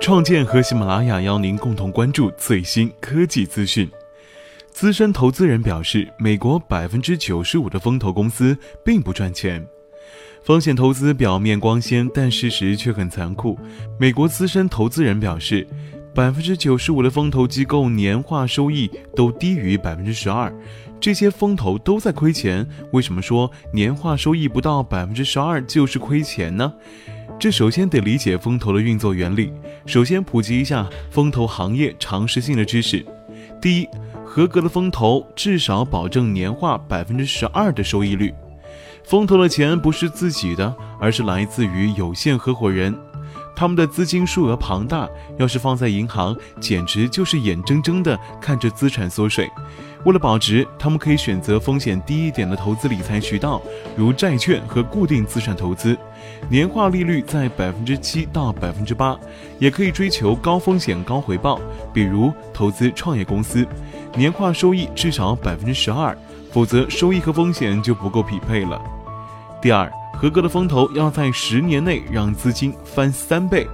创建和喜马拉雅邀您共同关注最新科技资讯。资深投资人表示，美国百分之九十五的风投公司并不赚钱。风险投资表面光鲜，但事实却很残酷。美国资深投资人表示，百分之九十五的风投机构年化收益都低于百分之十二，这些风投都在亏钱。为什么说年化收益不到百分之十二就是亏钱呢？这首先得理解风投的运作原理。首先普及一下风投行业常识性的知识。第一，合格的风投至少保证年化百分之十二的收益率。风投的钱不是自己的，而是来自于有限合伙人，他们的资金数额庞大，要是放在银行，简直就是眼睁睁地看着资产缩水。为了保值，他们可以选择风险低一点的投资理财渠道，如债券和固定资产投资，年化利率在百分之七到百分之八；也可以追求高风险高回报，比如投资创业公司，年化收益至少百分之十二，否则收益和风险就不够匹配了。第二，合格的风投要在十年内让资金翻三倍，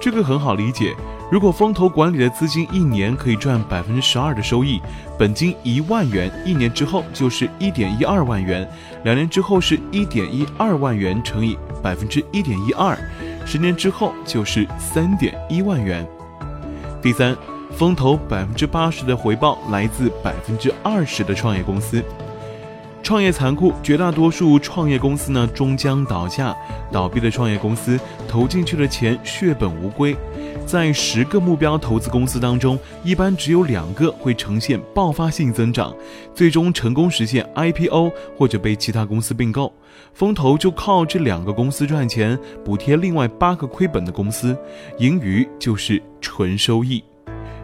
这个很好理解。如果风投管理的资金一年可以赚百分之十二的收益，本金一万元，一年之后就是一点一二万元，两年之后是一点一二万元乘以百分之一点一二，十年之后就是三点一万元。第三，风投百分之八十的回报来自百分之二十的创业公司。创业残酷，绝大多数创业公司呢终将倒下。倒闭的创业公司投进去的钱血本无归。在十个目标投资公司当中，一般只有两个会呈现爆发性增长，最终成功实现 IPO 或者被其他公司并购。风投就靠这两个公司赚钱，补贴另外八个亏本的公司，盈余就是纯收益。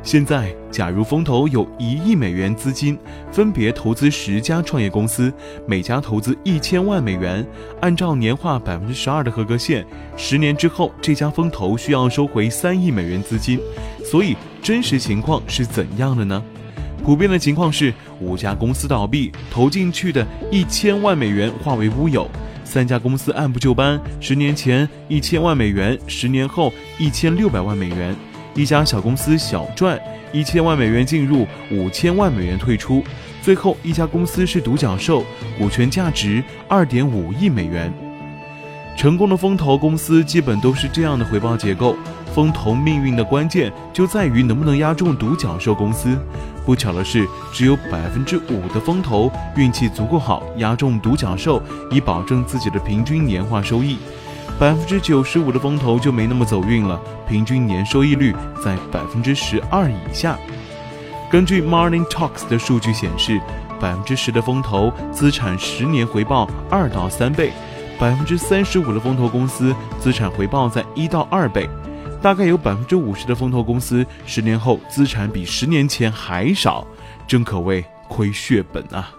现在，假如风投有一亿美元资金，分别投资十家创业公司，每家投资一千万美元，按照年化百分之十二的合格线，十年之后，这家风投需要收回三亿美元资金。所以，真实情况是怎样的呢？普遍的情况是，五家公司倒闭，投进去的一千万美元化为乌有；三家公司按部就班，十年前一千万美元，十年后一千六百万美元。一家小公司小赚一千万美元进入，五千万美元退出，最后一家公司是独角兽，股权价值二点五亿美元。成功的风投公司基本都是这样的回报结构。风投命运的关键就在于能不能压中独角兽公司。不巧的是，只有百分之五的风投运气足够好，压中独角兽，以保证自己的平均年化收益。百分之九十五的风投就没那么走运了，平均年收益率在百分之十二以下。根据 Martin Talks 的数据显示，百分之十的风投资产十年回报二到三倍，百分之三十五的风投公司资产回报在一到二倍，大概有百分之五十的风投公司十年后资产比十年前还少，真可谓亏血本啊！